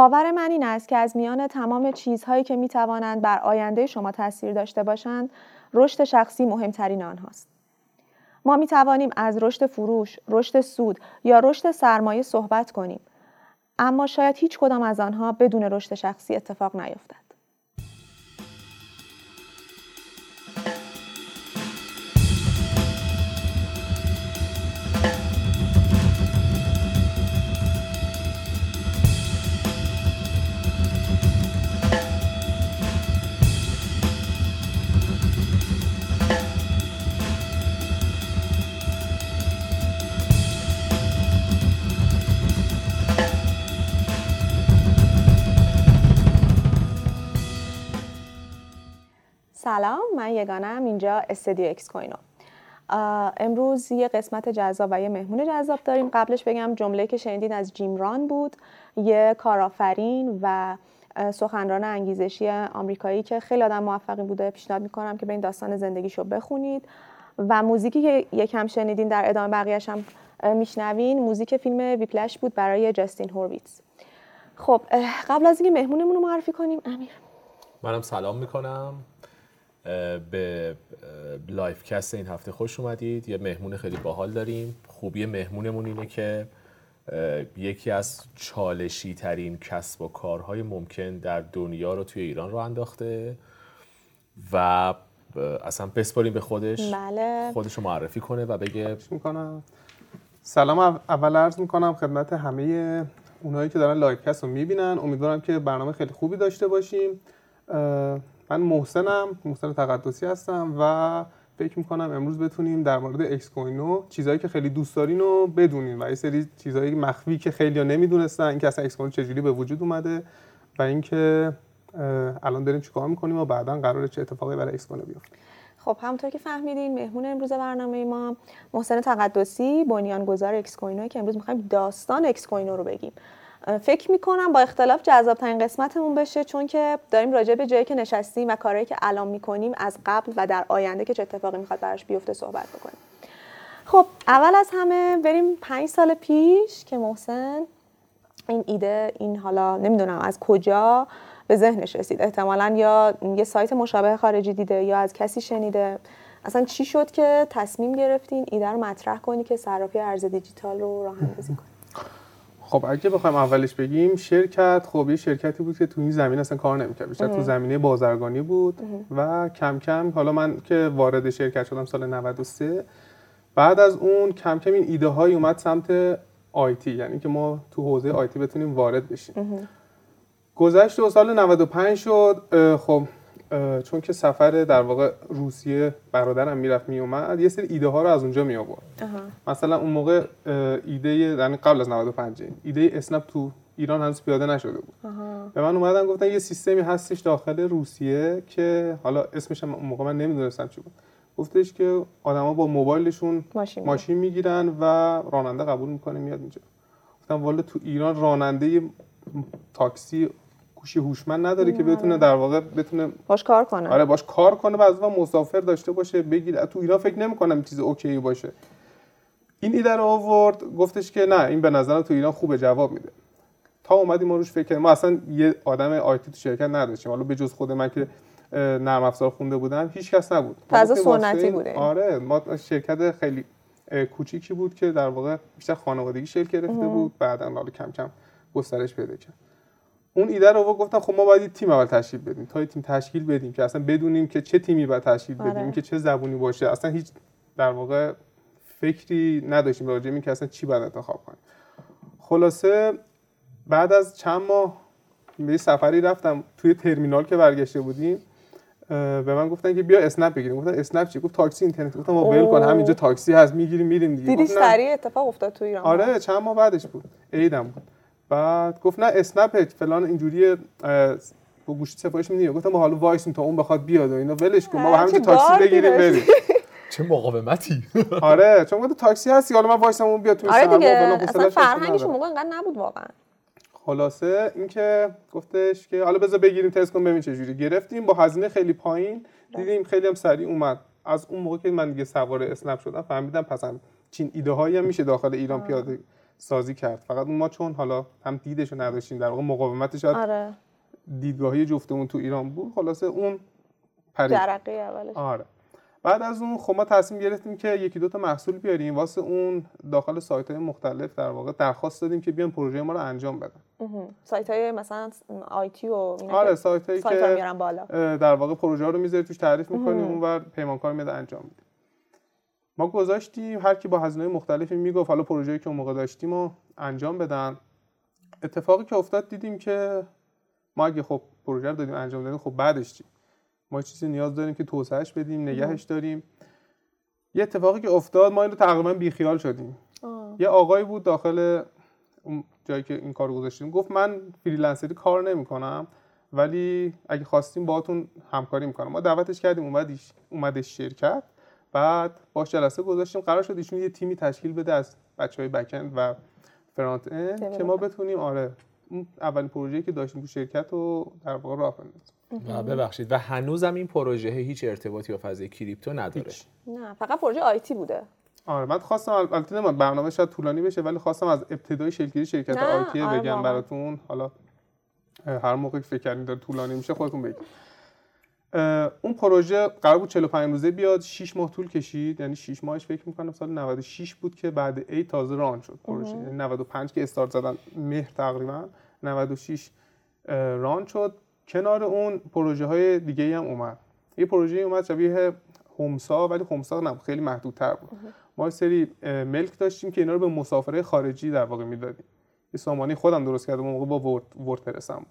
باور من این است که از میان تمام چیزهایی که می توانند بر آینده شما تاثیر داشته باشند رشد شخصی مهمترین آنهاست. ما می توانیم از رشد فروش، رشد سود یا رشد سرمایه صحبت کنیم اما شاید هیچ کدام از آنها بدون رشد شخصی اتفاق نیفتد. سلام من یگانم اینجا استدیو Excoino. امروز یه قسمت جذاب و یه مهمون جذاب داریم. قبلش بگم جمله که شنیدین از جیم ران بود یه کارآفرین و سخنران انگیزشی آمریکایی که خیلی آدم موفقی بوده. پیشنهاد می‌کنم که برین داستان زندگیشو بخونید. و موزیکی که یکم شنیدین در ادامه بقیهش هم میشنوین موزیک فیلم Whiplash بود برای جاستین هورویتس خب قبل از اینکه مهمونمون رو معرفی کنیم امیر. منم سلام می‌کنم. به لایوکست این هفته خوش اومدید. یه مهمون خیلی باحال داریم. خوبی مهمونمون اینه که یکی از چالشی ترین کسب و کارهای ممکن در دنیا رو توی ایران رو انداخته و اصلا بسپاریم به خودش. بله. خودش رو معرفی کنه و بگه می‌کنم. سلام. اول عرض می‌کنم خدمت همه اونایی که دارن لایف کست رو می‌بینن. امیدوارم که برنامه خیلی خوبی داشته باشیم. من محسنم محسن تقدسی هستم و فکر می‌کنم امروز بتونیم در مورد اکس کوینو چیزهایی که خیلی دوست دارین رو بدونین و یه سری چیزهایی مخفی که خیلی نمی‌دونستن اینکه اصلا اکس کوینو چجوری به وجود اومده و اینکه الان داریم چیکار می‌کنیم و بعدا قراره چه اتفاقی برای اکس کوینو بیفته. خب همونطور که فهمیدین مهمون امروز برنامه ما محسن تقدسی بنیانگذار اکس کوینو که امروز می‌خوایم داستان اکس کوینو رو بگیم. فکر می‌کنم با اختلاف جذاب ترین قسمتمون بشه چون که داریم راجع به جایی که نشستیم و کارهایی که الان می‌کنیم از قبل و در آینده که چه اتفاقی می‌خواد براش بیفته صحبت بکنیم. خب اول از همه بریم پنج سال پیش که محسن این ایده این حالا نمی‌دونم از کجا به ذهنش رسید. احتمالا یا یه سایت مشابه خارجی دیده یا از کسی شنیده. اصلا چی شد که تصمیم گرفتین ایده رو مطرح کنی که صرافی ارز دیجیتال رو راه اندازی کنی؟ خب اگه بخوایم اولش بگیم شرکت خب یه شرکتی بود که تو این زمین اصلا کار نمی‌کرد. بیشتر تو زمینه بازرگانی بود و کم کم حالا من که وارد شرکت شدم سال 93 بعد از اون کم کم این ایده های اومد سمت آیتی یعنی که ما تو حوزه آیتی بتونیم وارد بشیم. گذشت و سال 95 شد خب چون که سفر در واقع روسیه برادرم می‌رفت میومد یه سری ایده ها رو از اونجا می آورد مثلا اون موقع ایده یعنی قبل از 95 ایده اسنپ تو ایران هنوز پیاده نشده بود. به من اومدن گفتن یه سیستمی هستش داخل روسیه که حالا اسمش هم اون موقع من نمی‌دونستم چی بود. گفتش که آدما با موبایلشون ماشین, ماشین می‌گیرن و راننده قبول می‌کنه میاد اینجا. گفتم والا تو ایران راننده تاکسی گوشی هوشمند نداره که بتونه در واقع بتونه باش کار کنه. آره باش کار کنه و از مسافر داشته باشه بگیر. تو ایران فکر نمی‌کنم چیز اوکی باشه. این ایده رو آورد گفتش که نه این به نظر تو ایران خوبه جواب میده. تا اومدیم ما روش فکر ما اصلا یه آدم آیتی تو شرکت نداشتیم. حالا به جز خود من که نرم افزار خونده بودم هیچ کس نبود. فضا سنتی بوده. آره ما شرکت خیلی کوچیکی بود که در واقع بیشتر خانوادگی شکل گرفته بود. بعدا حالا کم کم گسترش پیدا کرد. اون ایده رو گفتم خب ما باید تیم اول تشکیل بدیم. تا تیم تشکیل بدیم که اصلا بدونیم که چه تیمی باید تشکیل بدیم آره. که چه زبونی باشه. اصلا هیچ در واقع فکری نداشتیم راجع به که اصلا چی باید انتخاب کنیم. خلاصه بعد از چند ماه به سفری رفتم توی ترمینال که برگشته بودیم به من گفتن که بیا اسنپ بگیریم. گفتن اسنپ چی؟ گفت تاکسی اینترنت. گفتم ما ول کن همینجا تاکسی هست می‌گیریم میریم دیگه. دیدی سریع اتفاق افتاد تو ایران. آره چند ماه بعدش بود. عیدم بود. بعد گفت نه اسنپ فلان اینجوری با گوشی سفارش میدیم گفتم حالا وایسیم تا اون بخواد بیاد و اینا. ولش کن ما با همین تاکسی بگیریم بریم. چه مقاومتی. آره چون گفت تاکسی هستی حالا من وایسم اون بیاد تو آره دیگه اصلا فرهنگش موقع انقدر نبود واقعا. خلاصه اینکه گفتش که حالا بذار بگیریم تست کن ببین چه جوری. گرفتیم با هزینه خیلی پایین دیدیم خیلی هم سریع اومد. از اون موقع که من دیگه سوار اسنپ شدم فهمیدم پس چین ایده هایی هم میشه داخل ایران پیاده سازی کرد. فقط اون ما چون حالا هم دیدش رو نداشتیم در واقع مقاومت شاید آره. دیدگاهی جفتمون تو ایران بود. خلاصه اون پرید. جرقه اولش. آره. بعد از اون خب ما تصمیم گرفتیم که یکی دو تا محصول بیاریم. واسه اون داخل سایت های مختلف در واقع درخواست دادیم که بیان پروژه ما رو انجام بدن. سایت های مثلا آیتی و اینا آره که سایت هایی که بالا. در واقع پروژه ها رو می‌ذاری توش تعریف می‌کنی اونور پیمانکار میاد انجام میده. ما گذاشتیم هر کی با هزینه مختلفی می‌گفت حالا پروژه‌ای که اون موقع داشتیم رو انجام بدن. اتفاقی که افتاد دیدیم که ما اگه خب پروژه رو دادیم انجام دادیم خب بعدش چی؟ ما چیزی نیاز داریم که توسعهش بدیم نگهش داریم. یه اتفاقی که افتاد ما این رو تقریبا بیخیال شدیم. آه. یه آقایی بود داخل اون جایی که این کار گذاشتیم گفت من فریلنسری کار نمی‌کنم ولی اگه خواستیم باهاتون همکاری می‌کنم. ما دعوتش کردیم اومدش اومدش شرکت. بعد باش جلسه گذاشتیم. قرار شد ایشون یه تیمی تشکیل بده از بچه های بکند و فرانت اند که ما بتونیم. آره اون اولین پروژه‌ای که داشتیم تو شرکت رو در واقع راه بندازیم. و ببخشید و هنوزم این پروژه هیچ ارتباطی با فضای کریپتو نداره؟ هیچ. نه فقط پروژه آیتی بوده. آره من خواستم البته نمی‌دونم برنامه شاید طولانی بشه ولی خواستم از ابتدای شکلی شرکت نه، آیتی آره بگم. براتون. حالا هر موقع فکر کردین داره طولانی میشه خودتون بگید اون پروژه قرار بود 45 روزه بیاد 6 ماه طول کشید. یعنی 6 ماهش فکر می‌کنم سال 96 بود که بعد ای تازه ران شد پروژه. یعنی 95 که استارت زدن مهر تقریبا 96 اه، ران شد. کنار اون پروژه های دیگه هم اومد. یه پروژه اومد شبیه همسا ولی همسا نه خیلی محدودتر بود. ما سری ملک داشتیم که اینا رو به مسافره خارجی در واقع می‌دادیم. یه سامانه خودم درست کردم اون موقع با ورد وردپرسم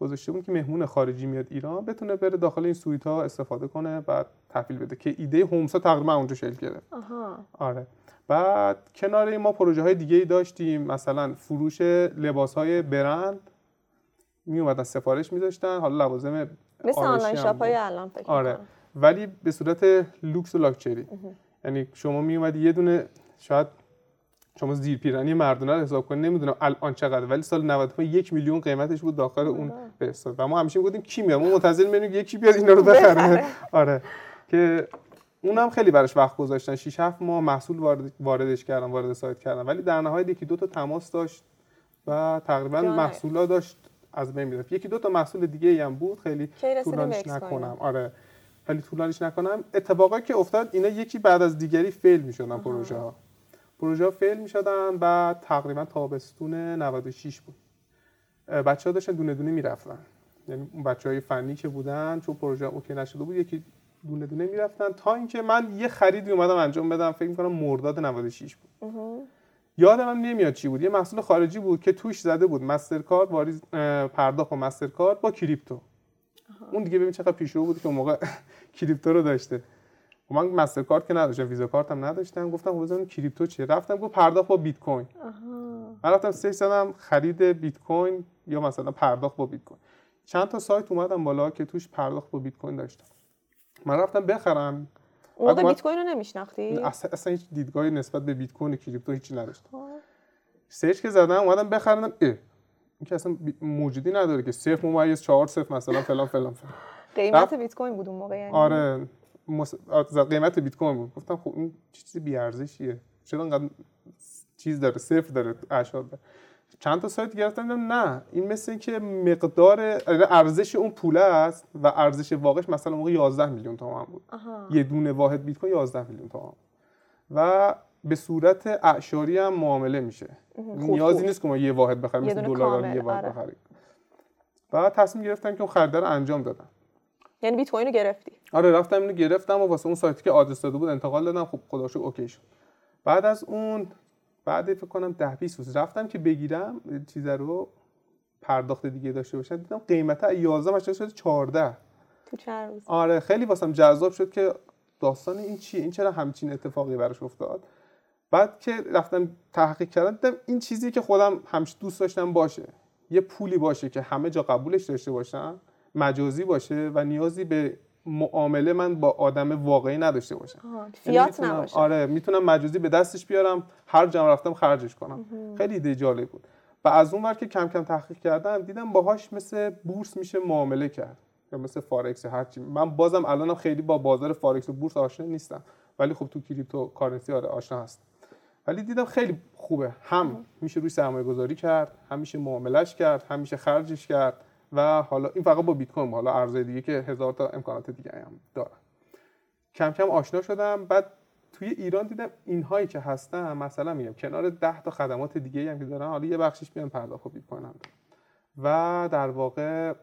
گذاشته بود که مهمون خارجی میاد ایران بتونه بره داخل این سویت ها استفاده کنه بعد تحویل بده که ایده همسا تقریبا اونجا شکل گرفت. آره. بعد کنار این ما پروژه های دیگه ای داشتیم. مثلا فروش لباس های برند می اومدن سفارش میذاشتن. حالا لوازم مثل online shop. های الان فکر آره. می‌کنم. ولی به صورت لوکس و لاکچری. یعنی شما می اومدی یه دونه شاید شما زیر پیرنی مردونه رو حساب کنید نمی‌دونم الان چقدر ولی سال 95 یک میلیون قیمتش بود داخل اون حساب و ما همیشه گفتیم کی میاد؟ ما منتظر میمونیم یکی بیاد اینا رو بخره. آره. که اونم خیلی براش وقت گذاشتن. 6 7 ماه محصول وارد واردش کردن وارد سایت کردن. ولی در نهایت یکی دو تا تماس داشت و تقریبا. محصولا داشت از بین می‌رفت. یکی دو تا محصول دیگه هم بود. خیلی طولانیش؟ نکنم. آره. خیلی طولانیش نکنم. اتفاقایی که افتاد اینا یکی بعد از دیگری فیل می‌شدن پروژه ها پروژه ها فیل می‌شدن بعد تقریبا تابستون 96 بود. بچه ها داشتن دونه دونه می‌رفتن. یعنی اون بچه های فنی که بودن چون پروژه اوکی نشده بود یکی دونه دونه می‌رفتن تا اینکه من یه خریدی اومدم انجام بدم. فکر می‌کنم مرداد 96 بود. یادم هم نمیاد چی بود. یه محصول خارجی بود که توش زده بود. مسترکارد واریز پرداخت با مسترکارد با کریپتو. اون دیگه ببین چقدر پیشرو بود که اون موقع کریپتو رو داشته. و من مسترکارد که نداشتم ویزا کارت هم نداشتم. گفتم خب بزنم کریپتو چیه؟ رفتم گفت پرداخت با بیت کوین. من رفتم search زدم خرید بیت کوین یا مثلا پرداخت با بیت کوین چند تا سایت اومدم بالا که توش پرداخت با بیت کوین داشتم. من رفتم بخرم. اون موقع بیت کوین رو نمیشناختی؟ اصلا, اصلا هیچ دیدگاهی نسبت به بیت کوین crypto هیچی نداشتم. search که زدم اومدم بخرم اه این که اصلا موجودی نداره که صفر ممیز چهار صفر مثلا فلان فلان فلان. قیمت بیت کوین بود اون موقع یعنی. آره. آ- قیمت بیت کوین بود. گفتم خب این چه چیز بی ارزشیه چرا انقدر چیز داره صفر داره اعشار داره. چند تا سایت گرفتم نه. این مثل اینکه مقدار یعنی ارزش اون پوله است و ارزش واقعش مثلا موقع 11 میلیون تومان بود. آها. یه دونه واحد بیت کوین 11 میلیون تومان و به صورت اعشاری هم معامله میشه. نیازی نیست که ما یه واحد بخریم مثل دلار یه واحد آره. بخریم. بعد تصمیم گرفتم که اون خریده رو انجام دادم. یعنی بیت کوین رو گرفتی؟ آره رفتم اینو گرفتم و واسه اون سایتی که آدرس داده بود انتقال دادم. خب خدا شکر اوکی شد. بعد از اون بعد فکر کنم 10 20 روز رفتم که بگیرم چیز رو پرداخت دیگه داشته باشم. دیدم قیمت 11 مش شده 14 تو روز؟ آره خیلی واسم جذاب شد که داستان این چیه این چرا همچین اتفاقی براش افتاد. بعد که رفتم تحقیق کردم دیدم این چیزی که خودم همش دوست داشتم باشه. یه پولی باشه که همه جا قبولش داشته باشن مجازی باشه و نیازی به معامله من با آدم واقعی نداشته باشم. یعنی فیات میتونم- نباشه. آره می‌تونم مجازی به دستش بیارم هر جا رفتم خرجش کنم. خیلی ایده جالب بود. و از اون ور که کم کم تحقیق کردم دیدم باهاش مثل بورس میشه معامله کرد. یا مثل فارکس یا هرچی. من بازم الانم خیلی با بازار فارکس و بورس آشنا نیستم. ولی خب تو cryptocurrency آره آشنا هست ولی دیدم خیلی خوبه. هم میشه روی سرمایه گذاری کرد هم میشه معاملش کرد هم میشه خرجش کرد. و حالا این فقط با بیت کوین حالا ارزهای دیگه که هزار تا امکانات دیگه هم دارن. کم کم آشنا شدم بعد توی ایران دیدم اینهایی که هستن مثلا میگم کنار 10 تا خدمات دیگه هم که دارن حالا یه بخشش میان پرداخت بیت کوین هم و در واقع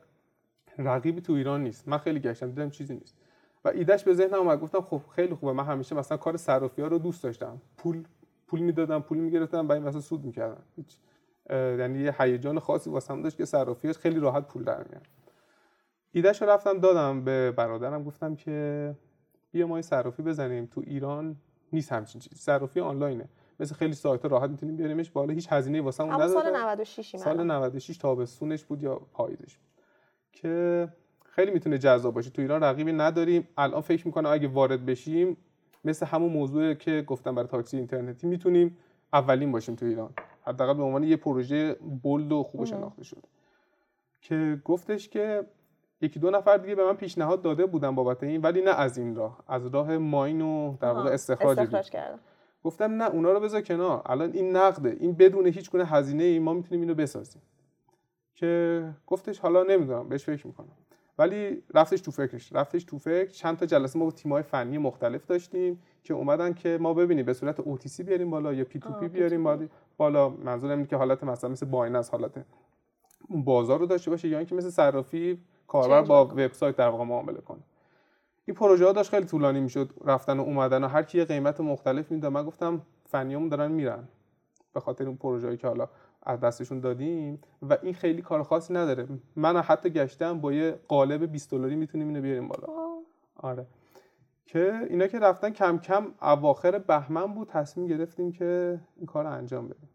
رقیبی تو ایران نیست. من خیلی گشتم دیدم چیزی نیست. و ایدهش به ذهنم اومد گفتم خب خیلی خوبه. من همیشه مثلا کار صرافی ها رو دوست داشتم. پول پول می‌دادم پول می‌گرفتم و این مثلا سود می‌کردم. هیچ یعنی یه هیجان خاصی واسم داشت که صرافی خیلی راحت پول در میاد ایدهش رو رفتم دادم به برادرم گفتم که بیا ما صرافی بزنیم. تو ایران نیست همچین چیز صرافی آنلاینه. مثل خیلی سایت راحت می‌تونیم بیاریمش بالا. هیچ هزینه واسه اون سال 96 سال 96 تابستونش بود یا پاییزش بود. که خیلی می‌تونه جذاب باشه. تو ایران رقیبی نداریم. الان فکر می‌کنم اگه وارد بشیم مثل همون موضوعی که گفتم برای تاکسی اینترنتی می‌تونیم اولین باشیم تو ایران. حداقل به عنوان یه پروژه بولد و خوب شناخته شده. که گفتش که یکی دو نفر دیگه به من پیشنهاد داده بودن بابت این ولی نه از این راه از راه ماین و در واقع استخراج, استخراج کردم. گفتم نه اونا رو بذار کنار. الان این نقده. این بدون هیچ گونه هزینه ای ما می‌تونیم اینو بسازیم. که گفتش حالا نمی‌دونم بهش فکر می‌کنم. ولی رفتش تو فکرش. رفتش تو فکر. چند تا جلسه ما با تیم‌های فنی مختلف داشتیم که اومدن که ما ببینیم به صورت OTC بیاریم بالا یا P2P بیاریم بالا. بالا. منظورم اینه که حالت مثلا مثل بایننس حالت. اون بازار رو داشته باشه یا اینکه مثل صرافی کاربر با وبسایت در واقع معامله کنه. این پروژه ها داشت خیلی طولانی می‌شد رفتن و اومدن و هر کی یه قیمت مختلف می‌داد. من گفتم فنیامون دارن میرن. به خاطر اون پروژه‌ای که حالا از دستشون دادیم و این خیلی کار خاصی نداره. من حتی گشتم با یه قالب 20 دلاری می‌تونیم اینو بیاریم بالا. آره. که اینا که رفتن کم کم اواخر بهمن بود تصمیم گرفتیم که این کار رو انجام بدیم.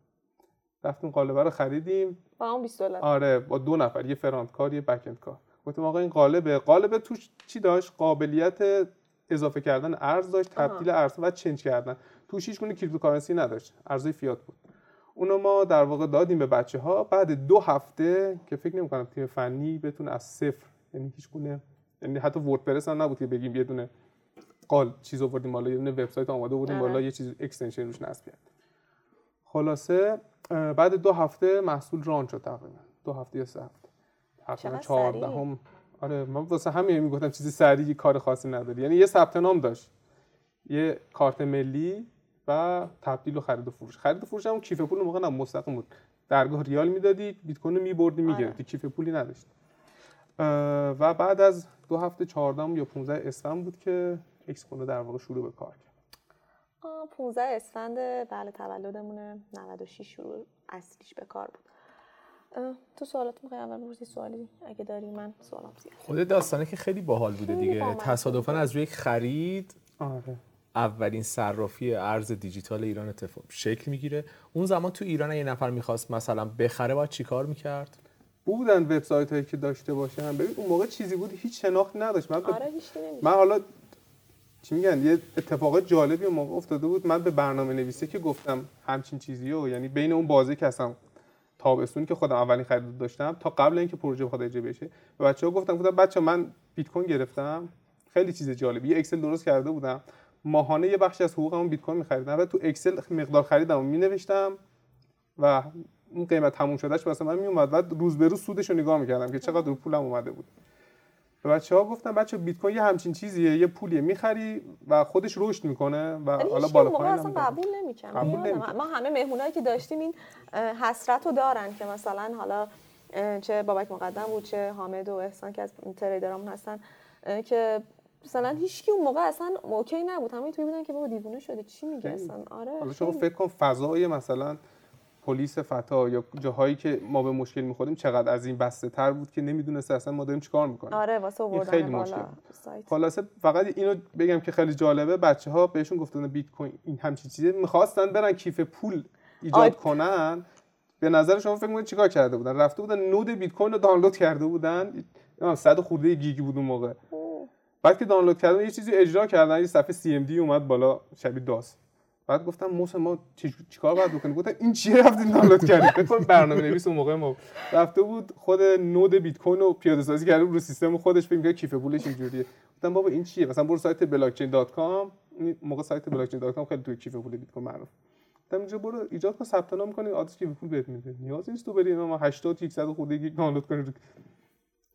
رفتیم قالب رو خریدیم. با اون 20 دلار. آره با دو نفر یه front کار یه back کار. گفتیم آقا این قالبه. قالب توش چی داشت؟ قابلیت اضافه کردن ارز داشت تبدیل ارز و change کردن. توش هیچ گونه cryptocurrency نداشت. ارزهای فیات بود. اونو ما در واقع دادیم به بچه ها بعد دو هفته که فکر نمی کنم تیم فنی بتونه از صفر یعنی هیچ گونه یعنی حتی وردپرس هم نبود که بگیم یه دونه قال چیز آوردیم بالا یه دونه وبسایت آماده بودیم بالا یه چیز extension روش نصب کرد. خلاصه بعد دو هفته محصول ران شد تقریبا. دو هفته یا سه هفته. تقریبا 14 هم. آره من واسه همین می‌گفتم چیزی سریع کار خاصی نداری یعنی یه ثبت نام داشت. یه کارت ملی. و تبدیل و خرید و فروش. خرید و فروش هم کیف پول موقع نه مستقیم بود. درگاه ریال می‌دادی بیت کوین رو میبردی می‌گرفتی. آره. کیف پولی نداشت و بعد از دو هفته 14 یا 15 اسفند بود که ایکس در واقع شروع به کار کرد. 15 اسفند بله تولدمونه. 96 شروع اصلیش به کار بود. تو سوالات می‌خوای اول بپرسی؟ سوالی اگه داری من سوالام زیاد. خود داستانه که خیلی باحال بوده دیگه. تصادفا از روی یک خرید. آره. اولین صرافی ارز دیجیتال ایران اتفاق شکل می‌گیره. اون زمان تو ایران یه نفر می‌خواست مثلا بخره باید چیکار می‌کرد؟ بودن وبسایت هایی که داشته باشن. ببین اون موقع چیزی بود هیچ شناختی نداشت. من, آره من حالا چی میگن؟ یه اتفاق جالبی اون موقع افتاده بود. من به برنامه نویسه که گفتم همچین چیزی و یعنی بین اون بازی که اصلا تابستون که خودم اولین خرید داشتم تا قبل اینکه پروژه بخواد اجرا بشه به بچه‌ها گفتم گفتم بچه من بیت کوین گرفتم. خیلی چیز جالبی. یه اکسل درست کرده بودم. ماهانه یه بخشی از حقوقمو بیت کوین می‌خریدم و تو اکسل مقدار خریدم مینوشتم و اون قیمت تموم شدهش واسه من میومد و روز به روز سودش رو نگاه می‌کردم که چقدر رو پولم اومده بود. به بچه ها گفتم بچه بیت کوین یه همچین چیزیه یه پولیه می‌خری و خودش رشد می‌کنه و حالا بالا پایین اصلا قبول نمی‌کنه ما همه مهمونایی که داشتیم این حسرت رو دارن که مثلا حالا چه بابک مقدم بود چه حامد و احسان که از تریدرامون هستن که مثلا هیچ اون موقع اصلا اوکی نبود. همه توی بودن که بابا دیوونه شدی چی میگه اصلا؟ آره حالا شما فکر کن فضای مثلا پلیس فتا یا جاهایی که ما به مشکل می‌خوریم چقدر از این بسته تر بود که نمی‌دونسته اصلا ما داریم چیکار می‌کنیم. آره واسه آوردن خیلی مشکل خلاصه فقط اینو بگم که خیلی جالبه بچه ها بهشون گفتن بیت کوین این همچین چیزی می‌خواستن برن کیف پول ایجاد کنن. به نظر شما فکر می‌کنید چیکار کرده بودن؟ رفته بودن نود بیت کوین رو دانلود کرده بودن. 100 خورده گیگ بود اون موقع. بعد که دانلود کردن یه چیزی اجرا کردن یه صفحه CMD اومد بالا شبیه داس. بعد گفتم موسی ما چیکار باید بکنیم؟ گفتم این چیه رفتین دانلود کردید فکر برنامه نویس اون موقع ما رفته بود خود نود بیت کوین رو پیاده سازی کرده رو سیستم خودش فکر می‌کرد کیف پولش اینجوریه. گفتم بابا این چیه؟ مثلا برو سایت blockchain.com موقع سایت blockchain.com خیلی توی کیف پول بیت کوین معروف. گفتم اینجا برو ایجاد کن ثبت نام کنی. آدرس که پول بهت میده. نیاز نیست تو بری ما 80 100 خورده گیگ دانلود کنی رو در واقع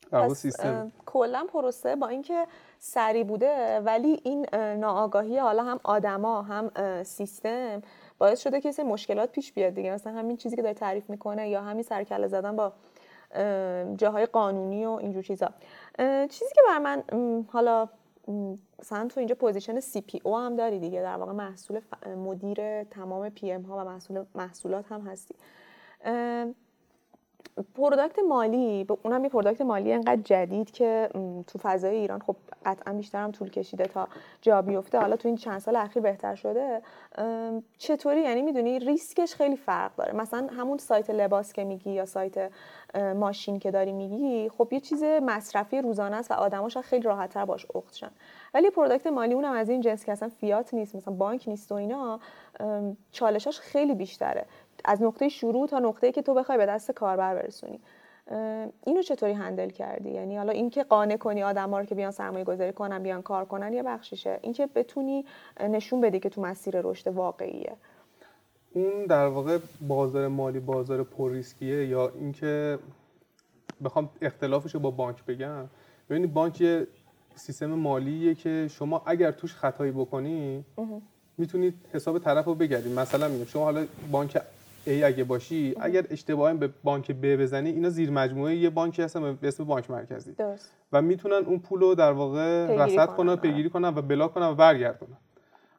پس سیستم کلا پروسه با اینکه سری بوده ولی این اه، ناآگاهی حالا هم آدما هم سیستم باعث شده که سری مشکلات پیش بیاد دیگه. مثلا همین چیزی که داره تعریف می‌کنه یا همین سرکله زدن با اه، جاهای قانونی و اینجور چیزا. چیزی که بر من حالا مثلا تو اینجا position CPO هم داری دیگه. در واقع محصول ف- مدیر تمام PM ها و محصول محصولات هم هستی. product مالی ب- اونم یه product مالی انقدر جدید که تو فضای ایران خب قطعا بیشتر هم طول کشیده تا جا بیفته. حالا تو این چند سال اخیر بهتر شده. چطوری؟ یعنی می‌دونی ریسکش خیلی فرق داره. مثلا همون سایت لباس که میگی یا سایت ماشین که داری میگی خب یه چیز مصرفی روزانه است و آدما شاید خیلی راحتتر باش اخت شن. ولی product مالی اونم از این جنس که اصلا فیات نیست مثلا بانک نیست و اینا چالشاش خیلی بیشتره. از نقطه شروع تا نقطه‌ای که تو بخوای به دست کاربر برسونی. اینو چطوری handle کردی؟ یعنی حالا اینکه قانع کنی آدما رو که بیان سرمایه گذاری کنن بیان کار کنن یه بخشیشه. اینکه بتونی نشون بدی که تو مسیر رشد واقعیه. اون در واقع بازار مالی بازار پر ریسکیه یا اینکه بخوام اختلافش رو با بانک بگم. ببینید بانک یه سیستم مالیه که شما اگر توش خطایی بکنی می‌تونید حساب طرف رو بگردید مثلا میگم شما حالا بانک A اگه باشی اگر اشتباهی به بانک B بزنی اینا زیر مجموعه یه بانکی هستن به اسم بانک مرکزی. درست. و می‌تونن اون پول رو در واقع رصد کنن،. پیگیری کنن و بلاک کنن و برگردونن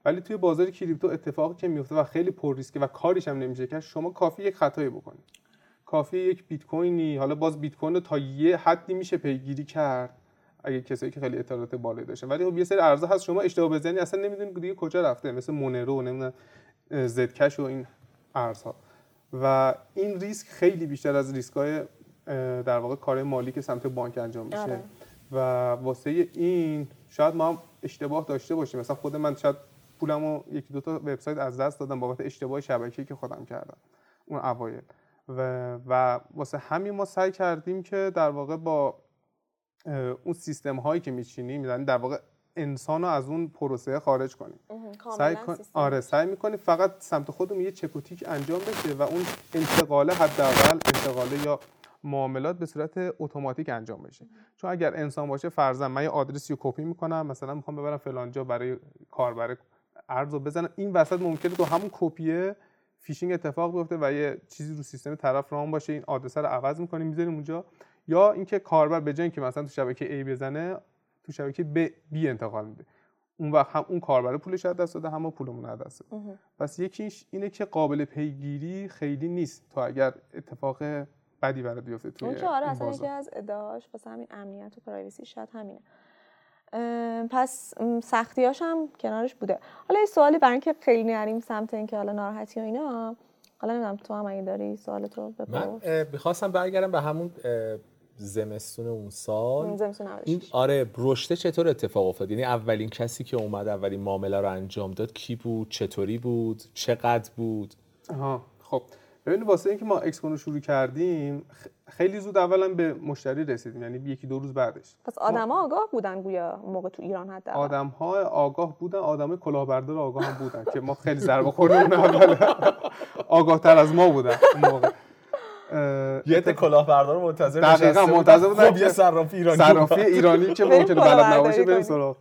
ولی توی بازار کریپتو اتفاقی که میفته و خیلی پر ریسکه و کاریش هم نمیشه کرد شما کافی یک خطایی بکنی. کافی یک بیت کوینی حالا باز بیت کوین رو تا یه حدی میشه پیگیری کرد اگه کسایی که خیلی اطلاعات بالایی داشتن. ولی خب یه سری ارزها هست شما اشتباه بزنی اصلا نمی‌دونی دیگه کجا رفته. مثل مونرو نمی‌دونم زدکش و این ارزها. و این ریسک خیلی بیشتر از ریسک های در واقع کار مالی که سمت بانک انجام میشه. آره. و واسه این شاید ما هم اشتباه داشته باشیم. مثلا خود من شاید پولمو یکی دو تا وبسایت از دست دادم بابت اشتباه شبکه‌ای که خودم کردم اون اوایل. و, و واسه همین ما سعی کردیم که در واقع با اون سیستم هایی که میچینیم یعنی در واقع انسان رو از اون پروسه خارج کنیم سعی کن... آره سعی می‌کنیم فقط سمت خودمون یه چک و تیک انجام بشه و اون انتقال حداقل انتقال یا معاملات به صورت اتوماتیک انجام بشه. چون اگر انسان باشه فرضاً من یه آدرسی رو کپی می‌کنم مثلا می‌خوام ببرم فلانجا برای کاربر ارز رو بزنم. این وسط ممکنه تو همون کپیه فیشینگ اتفاق بیفته و یه چیزی رو سیستم طرف run باشه این آدرس رو عوض می‌کنیم می‌ذاریم اونجا. یا اینکه کاربر به جای اینکه مثلا تو شبکه A بزنه تو شبکه B, B انتقال میده. اون وقت هم اون کاربر پولش از دست داده هم پولمون از دست داده. پس یکیش اینه که قابل پیگیری خیلی نیست تا اگر اتفاق بدی برات بیفته توی اون که آره اصلا. یکی از ادعاش واسه همین امنیت و پرایوسی شاید همینه. پس سختیاش هم کنارش بوده. حالا یه سوالی برای اینکه خیلی نریم سمت اینکه حالا ناراحتی و اینا حالا نمی‌دونم تو هم اگه داری سوالت رو من بپرس. اه، می‌خواستم برگردم به همون زمستون اون سال. زمستون این 96. آره رشته چطور اتفاق افتاد؟ یعنی اولین کسی که اومد اولین معامله رو انجام داد کی بود؟ چطوری بود؟ چقدر بود؟ آها خب. ببینید واسه اینکه ما اکسپو رو شروع کردیم خیلی زود اولا به مشتری رسیدیم یعنی یکی دو روز بعدش. پس آدما آگاه بودن گویا موقع تو ایران حتی آدم های آگاه بودن آدم کلاهبردار آگاه هم بودن که ما خیلی ضربه خوردیم اول آگاه تر از ما بودن اون موقع. یه عده کلاهبردار منتظر دقیقاً نشسته بودن. منتظر بودن خب یه صرافی ایرانی صرافی. ایرانی که ممکنه بلد کلاهبرداری نباشه بریم. سراغ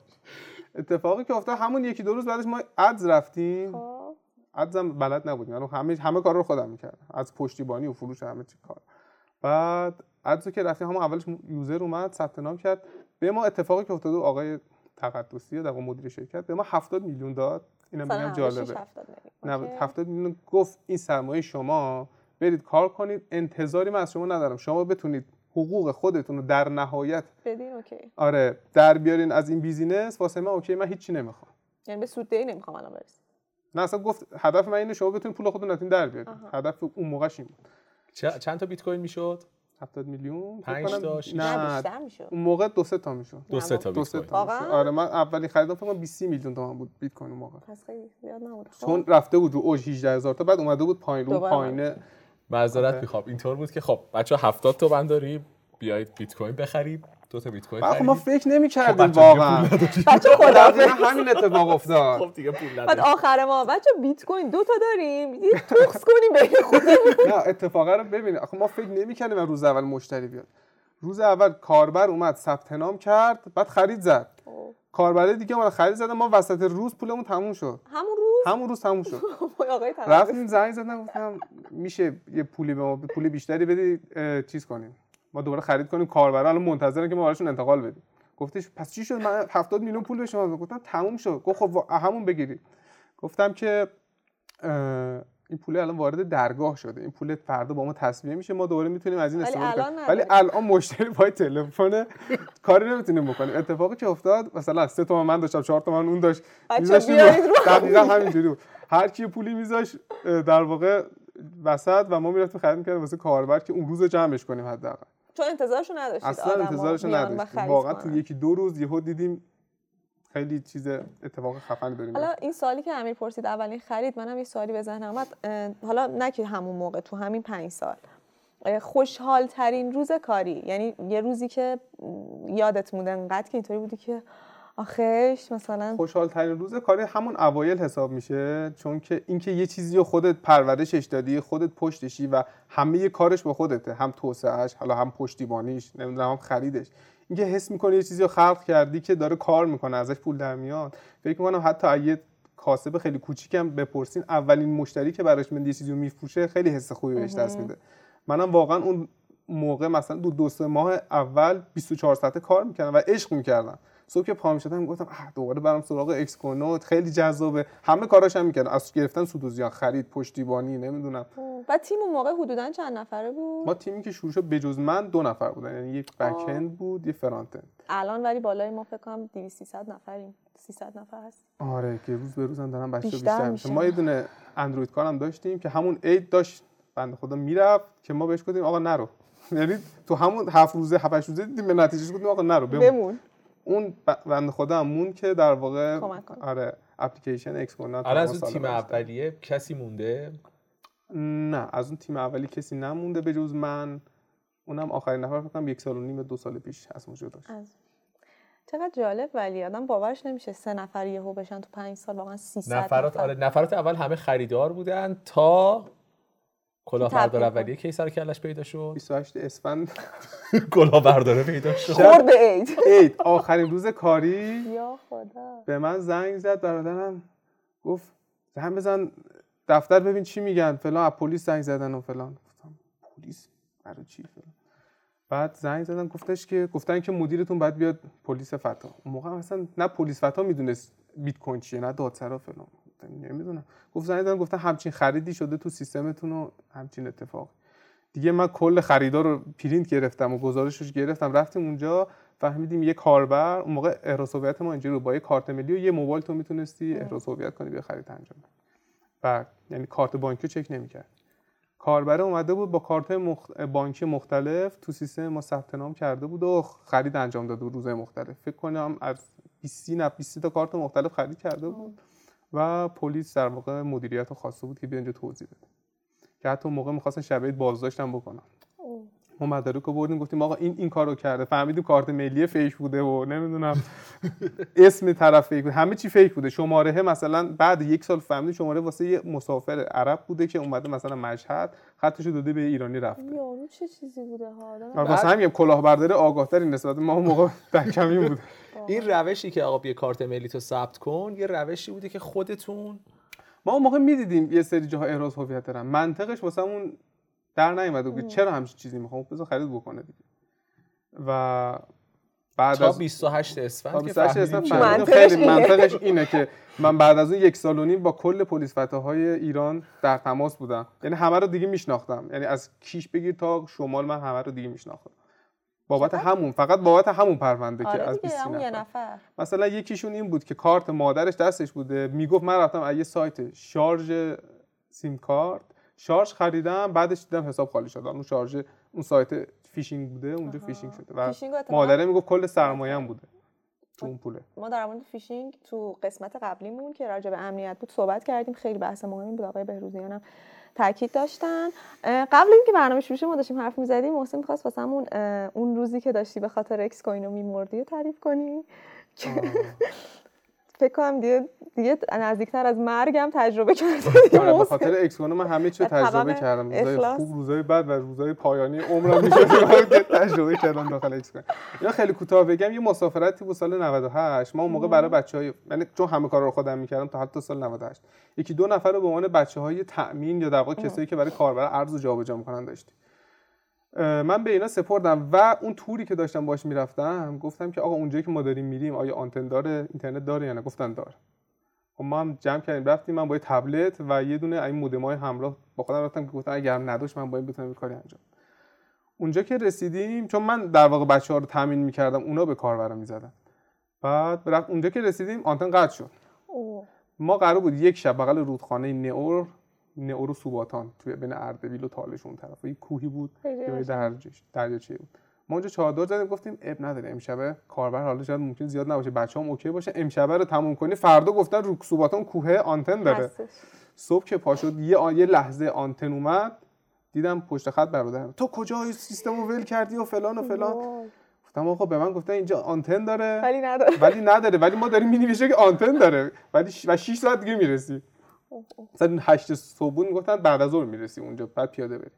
اتفاقی که افتاد همون یکی دو روز بعدش ما ادز رفتیم خب Ads هم بلد نبودیم یعنی همه همه کار رو خودم می‌کردم از پشتیبانی و فروش همه چی کار بعد Ads که رفتیم همون اولش user اومد ثبت نام کرد به ما اتفاقی که افتاد آقای تقدسی در مدیر شرکت به ما 70 میلیون داد اینم میگم 96 جالبه 70 میلیون. 90 OK. 70 میلیون گفت این سرمایه شما برید کار کنید انتظاری من از شما ندارم. شما بتونید حقوق خودتون رو در نهایت بدین اوکی. آره در بیارین از این business واسه من OK من هیچی نمی‌خوام. یعنی به سوددهی نمی‌خوام الان برسیم نه اصلا گفت هدف من اینه شما بتونید پول خودتون نتون در بیارین آها. هدف اون موقعش این بود. چه- چند تا بیت کوین می‌شد؟ 70 میلیون؟ فکر پنج کنم- تا، شیش نه بیشتر می‌شد. اون موقع دو سه تا می‌شد. دو سه تا دو سه تا. آره من اولین خریدم فکر کنم 20 میلیون تومان بود بیت کوین اون موقع. پس خیلی زیاد نبود. چون رفته بود رو اوج 18 هزار تا بعد اومده بود پایین رو پایینه معذرت آره. می‌خوام. اینطور بود که خب بچه 70 تومن داری بیایید بیت کوین بخرید دو تا بیت کوین خب ما فکر نمی خب واقعا. بچه خدا همین اتفاق افتاد. خب دیگه پول بعد نداری آخر ما بچه بیت کوین دو تا داریم. یه توکس کنیم بین خودمون نه اتفاقا رو ببینید. آخه ما فکر نمی‌کردیم از روز اول مشتری بیاد. روز اول کاربر اومد ثبت نام کرد بعد خرید زد. کاربر دیگه اومد خرید زدن ما وسط روز پولمون تموم شد. همون روز؟ همون روز تموم شد. تقدس. رفتیم زنگ زدم گفتم میشه یه پولی به ما پول بیشتری بدی چیز کنیم. ما دوباره خرید کنیم کاربرا الان منتظرن که ما براشون انتقال بدیم. گفتش پس چی شد؟ من 70 میلیون پول به شما. گفتم تموم شد. گفت خب همون بگیری گفتم که این پول الان وارد درگاه شده. این پول فردا با ما تصویه میشه. ما دوباره می‌تونیم از این استفاده کنیم. ولی. الان مشتری پای تلفن کاری نمی‌تونیم بکنیم. اتفاقی که افتاد مثلا سه تومن من داشتم چهار تومن اون داشت. می‌ذاشتیم دقیقا همینجوری بود. هر کی پولی میذاش در واقع وسط و ما می‌رفتیم خرید می‌کردیم واسه کاربر که اون روز رو جمعش کنیم حداقل. چون انتظارشو نداشتید. اصلا آدما انتظارش رو بیان و نداشتیم. خرید واقعا. تو یکی دو روز یهو دیدیم خیلی چیز اتفاق خفنی داریم. حالا این سوالی که امیر پرسید اولین خرید منم یه سوالی به ذهنم اومد. حالا نه که همون موقع تو همین پنج سال. خوشحال ترین روز کاری. یعنی یه روزی که یادت مونده انقدر که اینطوری بودی که آخش مثلا خوشحال ترین روز کاری همون اوایل حساب میشه. چون که اینکه یه چیزی رو خودت پرورشش دادی خودت پشتشی و همه کارش با خودته. هم توسعهش حالا هم پشتیبانیش نمی‌دونم هم خریدش. اینکه حس می‌کنی یه چیزی رو خلق کردی که داره کار می‌کنه ازش پول در میاد. فکر می‌کنم حتی اگه یه کاسب خیلی کوچیکم بپرسین اولین مشتری که براش من یه چیزی رو میفروشه خیلی حس خوبی بهش دست میده. منم واقعا اون موقع مثلا دو دو سه ماه اول 24 ساعته کار می‌کردم و عشق می‌کردم. صبح که پا می‌شدم گفتم دوباره برم سراغ اکسکونوت خیلی جذابه. همه کاراش هم می‌کردم از گرفتن سودوزیان خرید پشتیبانی نمی‌دونم. و تیم اون موقع حدودا چند نفره بود؟ ما تیمی که شروع شد بجز من دو نفر بودن. یعنی یک بک اند بود یه فرانت اند الان ولی بالای ما فکر کنم 200 300 نفریم. 300 نفر هست آره که روز به روز هم دارن بچه بیشتر بیشتر, میشه. ما یه دونه اندروید کارم داشتیم که همون عید داشت بنده خدا می‌رفت که ما بهش گفتیم آقا نرو. یعنی تو همون هفت روزه هفت هشت روزه دیدیم به نتیجهش گفتیم آقا نرو بمون. بمون. اون بنده خدا هم مون که در واقع. آره اپلیکیشن اکسکوینو تا الان از اون تیم اولیه کسی مونده؟ نه از اون تیم اولی کسی نمونده به جز من. اونم آخرین نفر فکر کنم یک سال و نیم دو سال پیش از ما جدا شد از چقدر جالب ولی آدم باورش نمیشه سه نفر یهو بشن تو پنج سال واقعا 300 نفرات نفر. آره نفرات اول همه خریدار بودن تا کلاهبردار کن. اولیه کی سر کلش پیدا شد؟ 28 اسفند. کلاهبرداره پیدا شد. خورد عید. عید. آخرین روز کاری یا خدا. به من زنگ زد برادرم گفت زنگ بزن دفتر ببین چی میگن. فلان از پلیس زنگ زدن و فلان. گفتم پلیس؟ برای چی فلان؟ بعد زنگ زدن گفتش که گفتن که مدیرتون باید بیاد پلیس فتا اون موقع اصلا نه پلیس فتا می‌دونست بیت کوین چیه نه دادسرا فلان. نمی‌دونم. گفت زنگ زدن گفتن همچین خریدی شده تو سیستمتون و همچین اتفاق دیگه من کل خریدار رو پرینت گرفتم و گزارشش گرفتم. رفتیم اونجا فهمیدیم یه کاربر. اون موقع احراز ما اینجوری با یه کارت ملی و یه موبایل تو می‌تونستی احراز کنی بیا خرید انجام بدی و یعنی کارت بانکی رو چک نمی‌کرد. کاربر اومده بود با کارت مخ... بانکی مختلف تو سیستم ما ثبت نام کرده بود و خرید انجام داده بود روزهای مختلف. فکر کنم از 20 نه 20 تا کارت مختلف خرید کرده بود و پلیس در واقع مدیریت خواسته بود که بیا اینجا توضیح بده. که حتی موقع می‌خواستن شب عید بازداشتم بکنن. ما مدارک رو بردیم گفتیم آقا این این کارو کرده. فهمیدیم کارت ملی فیک بوده و نمی‌دونم. اسم طرف فیک بوده. همه چی فیک بوده. شماره مثلا بعد یک سال فهمیدیم شماره واسه یه مسافر عرب بوده که اومده مثلا مشهد خطش رو داده به ایرانی رفته. یارو چه چیزی بوده آره، واسه همین کلاهبرداری آگاهتری نسبت ما اون موقع در کمی بود این روشی که آقا بیا کارت ملی تو ثبت کن یه روشی بوده که خودتون ما اون موقع می‌دیدیم یه سری جاها احراز هویت دارن. منطقش واسمون در نیومده بود که چرا همچین چیزی می‌خوام؟ بذار خرید بکنه دیگه. و بعد تا از 28 تا اسفند که 28 اسفند خیلی اینه. منطقش اینه که من بعد از اون یک سال و نیم با کل پلیس های ایران در تماس بودم. یعنی همه رو دیگه میشناختم. یعنی از کیش بگیر تا شمال من همه رو دیگه میشناختم. بابت همون فقط بابت همون پرونده که آره از دیگه 20 همون یه نفر. نفر. مثلا یکیشون این بود که کارت مادرش دستش بوده. می‌گفت من رفتم از یه سایت شارژ سیم کارت شارژ خریدم بعدش دیدم حساب خالی شد اون شارژ اون سایت فیشینگ بوده اونجا آها. فیشینگ شده. و مادره می‌گفت کل سرمایه‌ام بوده تو اون پوله. ما در مورد فیشینگ تو قسمت قبلیمون که راجع به امنیت بود صحبت کردیم. خیلی بحث مهمی بود. آقای بهروزیان هم تاکید داشتن. قبل اینکه برنامه شروع شه ما داشتیم حرف می‌زدیم. محسن می‌خواست واسمون اه، اون روزی که داشتی به خاطر اکسکوینو میمردی رو تعریف کنی. فکر کنم دیگه دیگه نزدیکتر از مرگم تجربه کردی آره به. خاطر اکسکوینو من همه چی تجربه کردم. روزای. خوب روزای بد و روزای پایانی عمرم میشه که تجربه کردم داخل اکسکوینو اینا خیلی کوتاه بگم یه مسافرتی بود سال 98 ما اون موقع برای بچهای یعنی چون همه کارا رو خودم می‌کردم تا حتی سال 98 یکی دو نفر رو به عنوان بچهای تأمین یا در واقع کسایی که برای کاربر ارز جابجا می‌کنن داشتیم. من به اینا سپردم و اون توری که داشتم باش می‌رفتم گفتم که آقا اونجایی که ما داریم میریم آیا آنتن داره؟ اینترنت داره یا نه؟ گفتن داره. خب ما هم جمع کردیم رفتیم من با یه تبلت و یه دونه این مودم های همراه با خودم رفتم که گفتم اگر نداشت من با این بتونم کاری انجام. اونجا که رسیدیم چون من در واقع بچه ها رو تامین می‌کردم اونا به کاربرم می‌زدن. بعد رفت اونجا که رسیدیم آنتن قطع شد. ما قرار بود یک شب بغل رودخانه نئور نئور و سوباتان توی بین اردبیل و تالش اون طرف. یه کوهی بود یه. درجش دریاچه بود. ما اونجا چادر زدیم گفتیم اب نداره امشبه کاربر حالا شاید ممکن زیاد نباشه. بچه هم اوکی باشه. امشبه رو تموم کنی. فردا گفتن رو سوباتان کوه آنتن داره. هستش. صبح که پا شد یه, آ- یه لحظه آنتن اومد. دیدم پشت خط برادرم. تو کجا سیستم رو ول کردی و فلان و فلان. گفتم آقا به من گفتن اینجا آنتن داره. ولی نداره. ولی نداره. ولی ما داریم می‌نویسه که آنتن داره. ولی ش... و 6 ساعت دیگه می‌رسی. مثلا 8 صبح می‌گفتن بعد از ظهر می‌رسی اونجا بعد پیاده بری.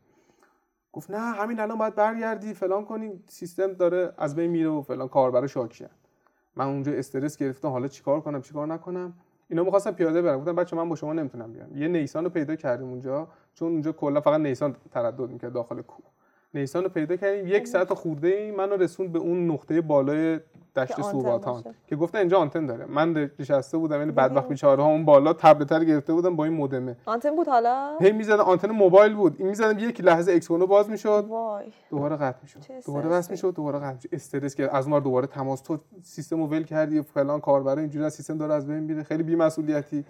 گفت نه همین الان باید برگردی فلان کنی سیستم داره از بین میره و فلان کاربر شاکیه. من اونجا استرس گرفتم حالا چیکار کنم چیکار نکنم؟ اینا می‌خواستم پیاده برم گفتم بچه من با شما نمی‌تونم بیام. یه نیسان رو پیدا کردیم اونجا چون اونجا کلا فقط نیسان تردد می‌کرد داخل کوه. نیسان رو پیدا کردیم. یک ساعت خورده ای منو رسوند به اون نقطه بالای دشت سوباتان. که گفتن اینجا آنتن داره. من نشسته بودم یعنی بدبخت بیچاره ها اون بالا تبلت رو گرفته بودم با این مودمه آنتن بود حالا؟ هی می‌زدن آنتن موبایل بود. این می‌زدم یک لحظه اکسونو باز می‌شد. وای. دوباره قطع می‌شد. دوباره. بس می‌شد دوباره قطع می‌شد. استرس که از اون ور دوباره تماس. تو سیستم رو ول کردی فلان کاربر اینجوری از سیستم داره از بین میره. خیلی بی‌مسئولیتی.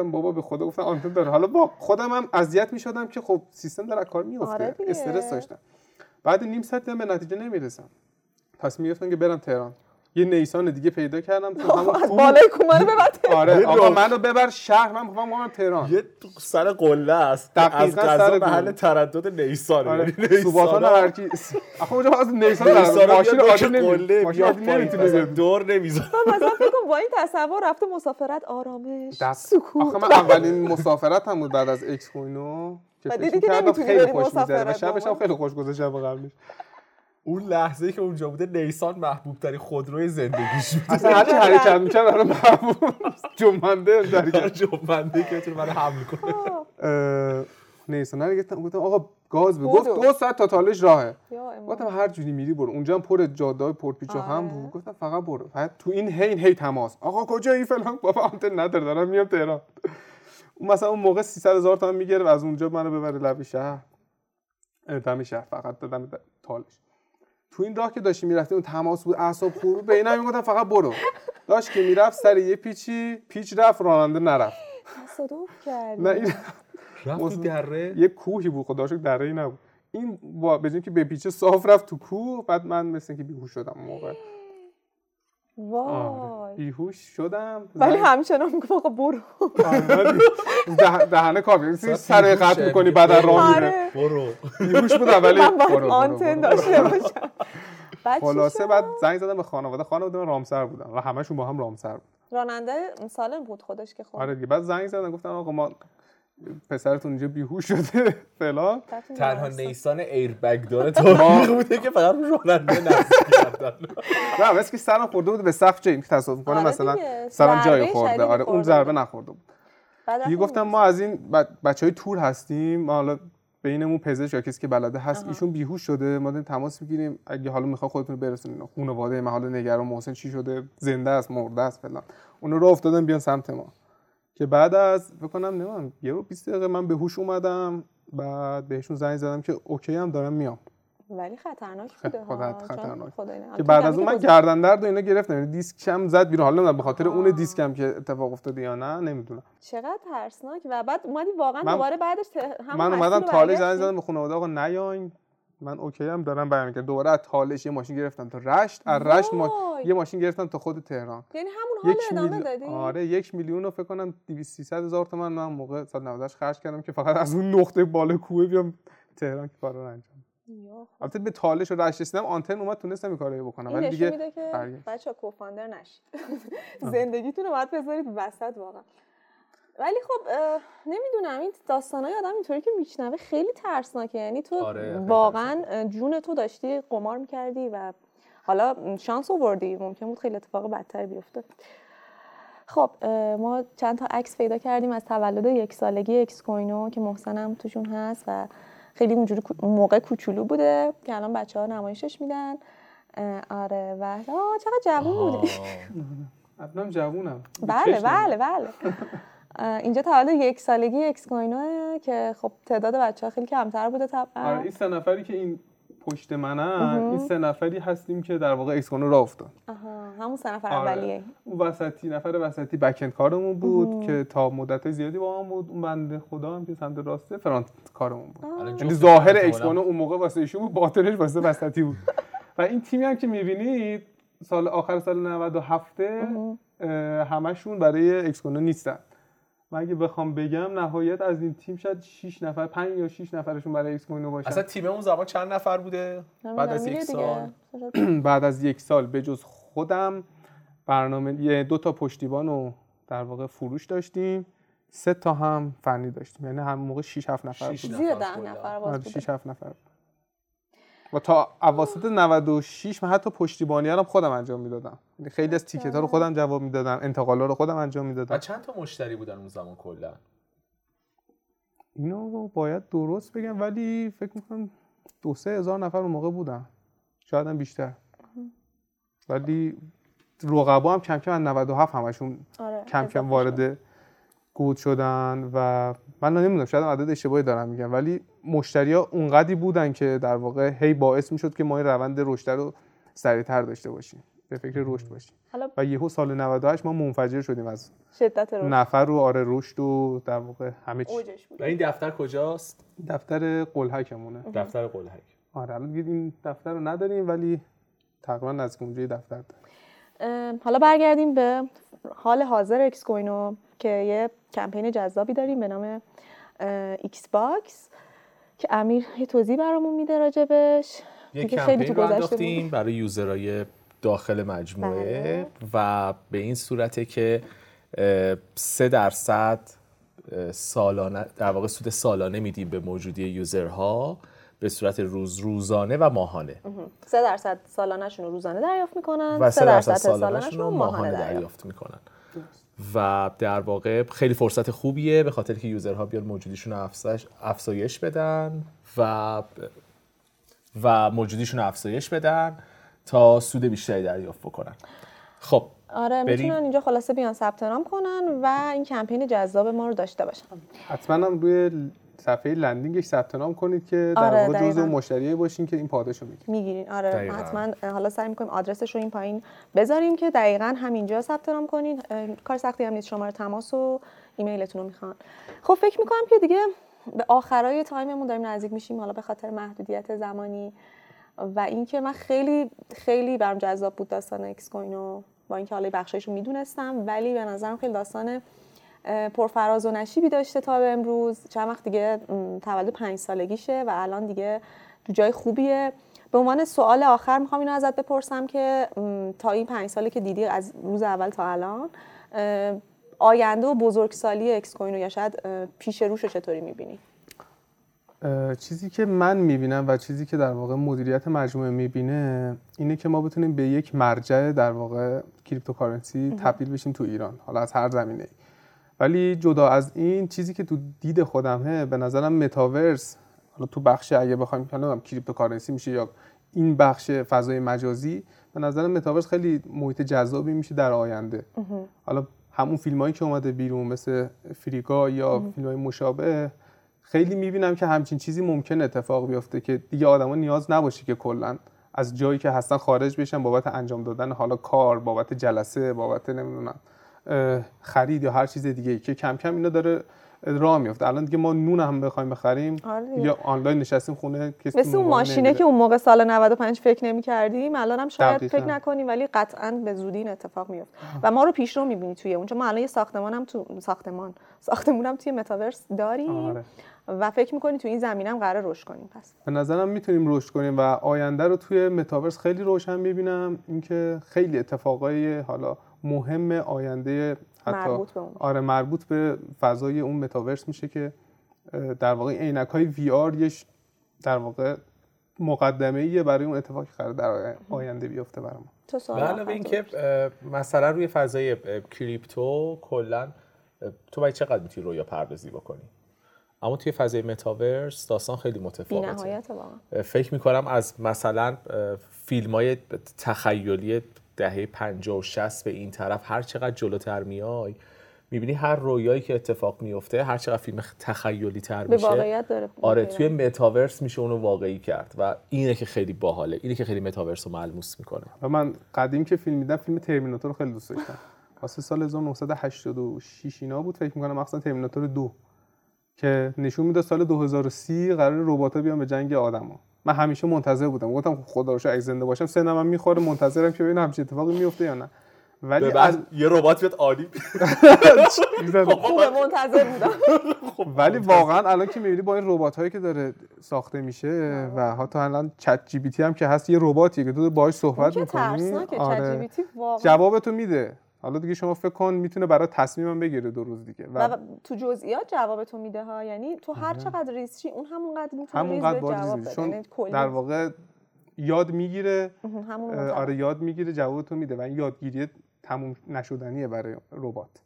گفتم بابا به خدا گفتم آنتن داره حالا با خودم هم اذیت می‌شدم که خب سیستم داره کار میفته آره. استرس داشتم. بعد نیم ساعت به نتیجه نمی‌رسم. تصمیم گرفتم که برم تهران. یه نیسان دیگه پیدا کردم تو همون از کوه. بالای کومنو ببر آره آقا. منو ببر شهر من می‌خوام برم تهران یه تو سر قله است از قضا. محل تردد نیسان آره سوباتان هر کی آخه اونجا از نیسان. ماشین عادی قله ماشین. دور نمیزن مثلا فکر کن با این تصور رفته مسافرت آرامش سکوت آخه من اولین مسافرت هم بود بعد از اکس کوینو که دیدی که نمی‌تونی خیلی بری مسافرت شبش هم. خیلی خوش گذشت شب قبلش اون لحظه که اونجا بوده نیسان محبوب ترین خودروی زندگیش بود. اصلا هرچی حرکت می‌کرد برای محبوب. جنبنده حرکت جنبنده که بتونه منو حمل کنه نیسان. رو گفتم گفتم آقا گاز بده. گفت دو ساعت تا تالش راهه. گفتم هر جوری میری برو. اونجا هم پر جاده های پر پیچ و خم آره. بود. گفتم فقط برو. بعد تو این هی هی تماس. آقا کجایی فلان؟ بابا آنتن نداره. دارم میام تهران. اون مثلا اون موقع 300 هزار تومن می‌گرفت. از اونجا منو ببره لب شهر. دم شهر. فقط دادم تالش. تو این راه که داشتی می‌رفتی اون تماس بود اعصاب خورو به اینا می‌گفتم فقط برو. داشت که می‌رفت سر یه پیچی پیچ رفت راننده نرفت. تصادف کردی. نه این رفت. دره؟ یه کوهی بود خدا شکر دره ای نبود. این با اینکه به پیچه صاف رفت تو کوه بعد من مثل اینکه بیهوش شدم موقع. وای. بیهوش شدم. ولی همچنان میگم آقا برو. آره، دهنه کافی. سر. قطع می‌کنی بعد از راه میره. آره. برو. بیهوش بودم ولی من آنتن. داشته باشم. خلاصه؟ بعد زنگ زدم به خانواده. خانواده من رامسر بودن و همشون با هم رامسر بود راننده سالم بود خودش که خب. آره دیگه. بعد زنگ زدن گفتن آقا ما پسرتون اینجا بیهوش شده فلان تنها. نیسان ایربگ داره تاریخ بوده که فقط راننده نصب کردن. نه مثل که سرم خورده بود به سقف این که تصادف کنه آره مثلا. سرم جای خورده. آره اون ضربه. نخورده بود. رفتیم گفتم ما از این بچه های تور هستیم ما حالا بینمون پزشک یا کسی که بلده هست ایشون بیهوش شده ما داریم تماس می‌گیریم. اگه حالا می‌خواد خودتون رو برسونین خانواده من حالا نگران محسن چی شده؟ زنده است مرده است فلان. اون رو افتادن بیان سمت ما. که بعد از بکنم نمی‌دونم یه رو 20 دقیقه من به هوش اومدم بعد بهشون زنگ زدم که OK ام دارم میام ولی خطرناک بوده خدا ها خطرناک. نه. که بعد از اون من. گردن درد و اینا گرفتم یعنی دیسکم زد بیرون حالا نمی‌دونم به خاطر اون. دیسکم که اتفاق افتاده یا نه نمی‌دونم چقدر ترسناک و بعد اومدی واقعا دوباره بعدش. همون من اومدم رو تالش زنگ؟ زدم به خانواده آقا نیاین من OK ام دارم برمیگردم. دوباره از تالش یه ماشین گرفتم تا رشت از رشت ما... یه ماشین گرفتم تا خود تهران. یعنی همون حال ادامه میلی- دادی؟ آره یک میلیون رو فکر کنم 200 300 هزار تومن. من موقع سال 98 خرج کردم که فقط از اون نقطه بالا کوه بیام تهران که کارا رو انجام. البته به تالش و رشت رسیدم آنتن اومد تونستم این کارو بکنم. ولی دیگه میده که برگشت. بچه کوفاندر نشید. زندگیتون رو باید بذارید وسط واقعا. ولی خب نمی‌دونم این داستانای آدم اینطوری که میشنوه خیلی ترسناکه. یعنی تو آره، واقعا جون تو داشتی قمار می‌کردی و حالا شانس آوردی. ممکن بود خیلی اتفاق بدتر بیفته. خب ما چند تا عکس پیدا کردیم از تولد یک سالگی اکس کوینو که محسنم توشون هست و خیلی اونجوری موقع کوچولو بوده که الان بچه ها نمایشش میدن. آره و آه چقدر جوون بودی. الانم جوونم. بله. بله بله. اینجا تولد یک سالگی اکس کوینوه که خب تعداد بچه ها خیلی کمتر بوده آره طبعا این سه نفری که این پشت منن این سه نفری هستیم که در واقع اکسکونو راه افتاد آها همون سه نفر آره. اولیه. اون وسطی نفر وسطی بکند کارمون بود که تا مدت زیادی با هم بود. اون بنده خدا هم که سمت راسته فرانت کارمون بود. الان یعنی ظاهر اکسکونو اون موقع واسه ایشون بود باطنش واسه وسطی بود. و این تیمی هم که می‌بینید سال آخر سال 97 اه، همشون برای اکسکونو نیستن. من اگه بخوام بگم نهایت از این تیم شاید 6 نفر 5 یا 6 نفرشون برای اکسکونو باشن. اصلا تیم اون زمان چند نفر بوده؟ بعد از یک سال. بعد از یک سال به جز خودم برنامه یه دو تا پشتیبان رو در واقع فروش داشتیم. سه تا هم فنی داشتیم. یعنی هم موقع 6 7 نفر شیش بود. زیر نفر. نفر آره بوده. 6 7 نفر بود. و تا اواسط 96 من حتی پشتیبانی هم خودم انجام می‌دادم. یعنی خیلی از تیکت ها رو خودم جواب می‌دادم انتقالا رو خودم انجام و می‌دادم چند تا مشتری بودن اون زمان کلا؟ اینو رو باید درست بگم ولی فکر می‌کنم دو سه هزار نفر اون موقع بودن. شاید هم بیشتر. ولی رقبا هم کم کم از 97 همشون آره کم کم. وارد گود شدن و من نمی‌دونم شاید عدد اشتباهی دارم میگم ولی مشتری ها اونقدی بودن که در واقع هی باعث می‌شد که ما این روند رشد رو سریعتر داشته باشیم به فکر رشد باشیم. حالا و یهو سال 98 ما منفجر شدیم از شدت رو نفر رو آره رشد و در واقع همه چی. اوجش بود. و این دفتر کجاست؟ دفتر قلهکمونه دفتر قلهک آره الان دیگه این دفتر رو نداریم ولی تقریبا نزدیک اونجا دفتر داریم. حالا برگردیم به حال حاضر اکسکوینو که یه کمپین جذابی داریم به نام ایکس باکس که امیر یه توضیح برامون میده راجبش. کمپینو راه انداختیم برای user های داخل مجموعه و به این صورته که سه درصد سالانه در واقع سود سالانه میدیم به موجودی user ها به صورت روز روزانه و ماهانه. سه درصد سالانهشون رو روزانه دریافت می‌کنن و سه درصد سالانه‌شون سالانهشون رو ماهانه دریافت. می‌کنن. و در واقع خیلی فرصت خوبیه به خاطر که یوزرها بیان موجودیشون رو افزایش- افزایش بدن و و موجودیشون افزایش بدن تا سود بیشتری دریافت بکنن خب آره. می‌تونن اینجا خلاصه بیان ثبت نام کنن و این کمپین جذاب ما رو داشته باشن حتما هم روی صفحه landing ش ثبت نام کنید که در آره، واقع جزء. مشتریایی باشین که این پاداشو می‌گیرید می‌گیرین. آره دقیقاً. حتما حالا سعی می‌کنیم آدرسش رو این پایین بذاریم که دقیقا همینجا ثبت نام کنین. کار سختی هم نیست شماره تماس و ایمیلتون رو می‌خوان. خب فکر می‌کنم که دیگه به آخرای time مون داریم نزدیک میشیم. حالا به خاطر محدودیت زمانی و اینکه من خیلی خیلی برام جذاب بود داستان اکسکوینو با اینکه حالا بخشایش رو می‌دونستم ولی به نظرم خیلی داستان پرفراز و نشیبی داشته تا به امروز. چند وقت دیگه تولد پنج سالگیشه و الان دیگه تو جای خوبیه. به عنوان سوال آخر می‌خوام اینو ازت بپرسم که تا این پنج سالی که دیدی از روز اول تا الان آینده و بزرگسالی اکسکوینو یا شاید پیش روش رو چطوری می‌بینی؟ چیزی که من می‌بینم و چیزی که در واقع مدیریت مجموعه می‌بینه اینه که ما بتونیم به یک مرجع در واقع cryptocurrency تبدیل بشیم تو ایران حالا از هر زمینه ولی جدا از این چیزی که تو دید خودمه به نظرم متاورس حالا تو بخش اگه بخوایم نمی‌دونم cryptocurrency میشه یا این بخش فضای مجازی به نظرم متاورس خیلی محیط جذابی میشه در آینده. حالا همون فیلم هایی که اومده بیرون مثل Free Guy یا فیلم های مشابه خیلی می‌بینم که همچین چیزی ممکن اتفاق بیفته که دیگه آدما نیاز نباشه که کلا از جایی که هستن خارج بشن بابت انجام دادن حالا کار بابت جلسه بابت نمی‌دونم خرید یا هر چیز دیگه که کم کم اینا داره راه میفته الان دیگه ما نون هم بخوایم بخریم آره. یا آنلاین نشستیم خونه کسی مثل اون ماشینه. که اون موقع سال 95 فکر نمی کردیم الان هم شاید دقیقاً. فکر نکنیم ولی قطعا به زودی این اتفاق میفته و ما رو پیشرو می‌بینی توی اونجا ما الان یه ساختمان هم تو ساختمان ساختمون هم توی متاورس داریم آره. و فکر می‌کنی توی این زمینه هم قرار رشد کنیم پس به نظرم می‌تونیم رشد کنیم و آینده رو توی متاورس خیلی روشن می‌بینم اینکه خیلی اتفاقای حالا مهم آینده حتی مربوط به اون. آره مربوط به فضای اون متاورس میشه که در واقع عینک های وی آر یه در واقع مقدمه ایه برای اون اتفاقی که قرار در آی- آینده بیفته برای ما تو علاوه اینکه مثلا روی فضای کریپتو کلا تو باید چقدر می‌تونی رویا پردازی بکنی؟ اما توی فضای متاورس داستان خیلی متفاوته. نهایت واقعا. اه، فکر می‌کنم از مثلا فیلم های تخیلی دهه 50 و 60 به این طرف هر چقدر جلوتر میای می‌بینی هر رویایی که اتفاق میفته هر چقدر فیلم تخیلی تر به میشه واقعیت داره. آره. توی متاورس میشه اونو واقعی کرد و اینه که خیلی باحاله اینه که خیلی متاورس رو ملموس می‌کنه. و من قدیم که فیلم دیدم فیلم ترمیناتور رو خیلی دوست داشتم. واسه سال 1986 اینا بود فکر می‌کنم مخصوصا ترمیناتور دو که نشون میده سال 2030 قرار ربات‌ها بیان به جنگ آدما. من همیشه منتظر بودم. گفتم خب خدا رو شکر اگه زنده باشم سنم هم می‌خوره منتظرم که ببینم همچین اتفاقی میفته یا نه. ولی از یه ربات بیاد عالی. خوبه منتظر بودم. ولی واقعا الان که می‌بینی با این ربات هایی که داره ساخته میشه و حتی الان چت جی بی تی هم که هست یه رباتیه که تو باهاش صحبت که می‌کنی. آره. جوابتو میده. حالا دیگه شما فکر کن می‌تونه برای تصمیمم بگیره دو روز دیگه. و تو جزئیات جوابتو میده ها؟ یعنی تو هر چقدر ریز شی اون همونقدر می‌تونه همونقدر جواب بده. چون یعنی در واقع یاد می‌گیره. آره یاد می‌گیره جوابتو میده و این یادگیری تموم نشدنیه برای ربات.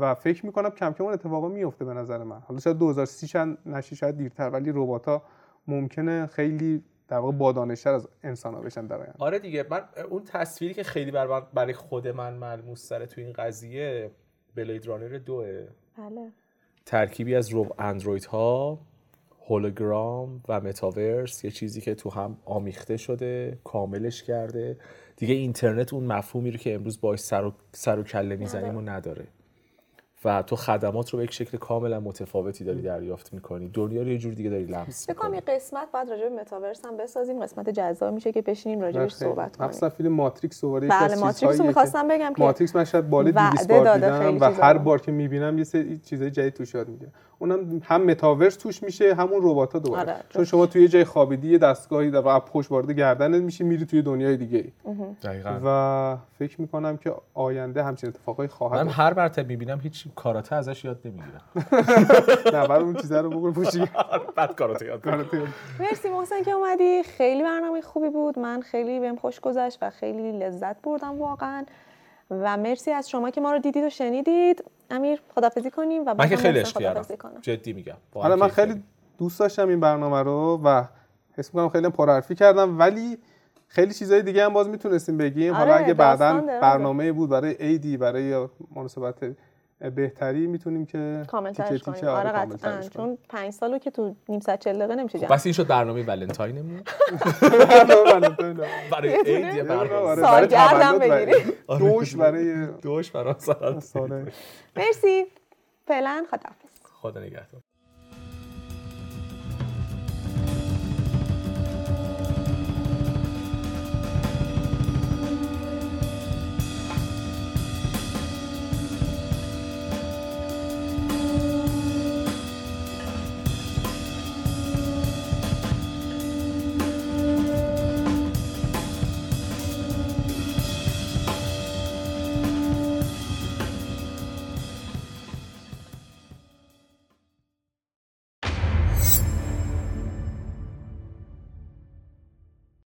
و فکر می‌کنم کم کم اون اتفاقا میفته به نظر من. حالا شاید 2030 شاید نشه شاید دیرتر ولی ربات ها ممکنه خیلی در واقع با دانشتر از انسان ها بشن در آینده. آره دیگه. من اون تصویری که خیلی بر من- برای خود من ملموس تره تو این قضیه بلید رانر دوه. بله. ترکیبی از رو اندروید ها هولوگرام و متاورس یه چیزی که تو هم آمیخته شده کاملش کرده. دیگه اینترنت اون مفهومی رو که امروز باش سر و, سر و کله می‌زنیم و نداره. و تو خدمات رو به یک شکل کاملا متفاوتی داری دریافت می‌کنی. دنیا رو یه جور دیگه داری لمس فکر کنم می‌کنی. یه قسمت بعد راجع به متاورس هم بسازیم. قسمت جذاب میشه که بشینیم راجعش صحبت کنیم. مخصوصا فیلم ماتریکس دوباره یکی بله ماتریکس رو که- می‌خواستم بگم که ماتریکس من شاید بالای 200 وعده بار دیدم و هر. بار که می‌بینم یه سری چیزای جدید توش یاد می‌گیرم. اونم هم متاورس توش میشه همون ربات ها دوباره. آره. چون شما توی یه جای خوابیدی یه دستگاهی در واقع پشت وارد گردنت میشی میری توی دنیای دیگه دقیقاً. و فکر می‌کنم که آینده همچین اتفاقایی خواهد من افتاد. هر مرتبه می‌بینم هیچ کاراته ازش یاد نمی‌گیرم. نه بعد اون چیزا رو بگو پوشی. بعد کاراته یاد. مرسی محسن که اومدی. خیلی برنامه خوبی بود. من خیلی بهم خوش گذشت و خیلی لذت بردم واقعا. و مرسی از شما که ما رو دیدید و شنیدید. امیر خدافزی کنیم و من که هم خیلی کنم. جدی میگم. حالا هم من خیلی. دوست داشتم این برنامه رو و حس می‌کنم خیلی پرحرفی کردم. ولی خیلی چیزای دیگه هم باز می‌تونستیم بگیم. حالا آره، اگه داستان بعدا. برنامه بود برای ایدی برای مناسبت بهتری می‌تونیم که کامل تیکه تیکه کنیم. آره کامل قطعا ترش کنیم. چون پنج سالو که تو نیم ساعت چل دقیقه نمیشه جمع. بس این شد برنامه ولنتاینمون. برای عید یه آره، برنامه برای سالگردم تولد و بگیریم. دوش برای دوش برای سال سال مرسی. فعلا خداحافظ. خدا نگهدار.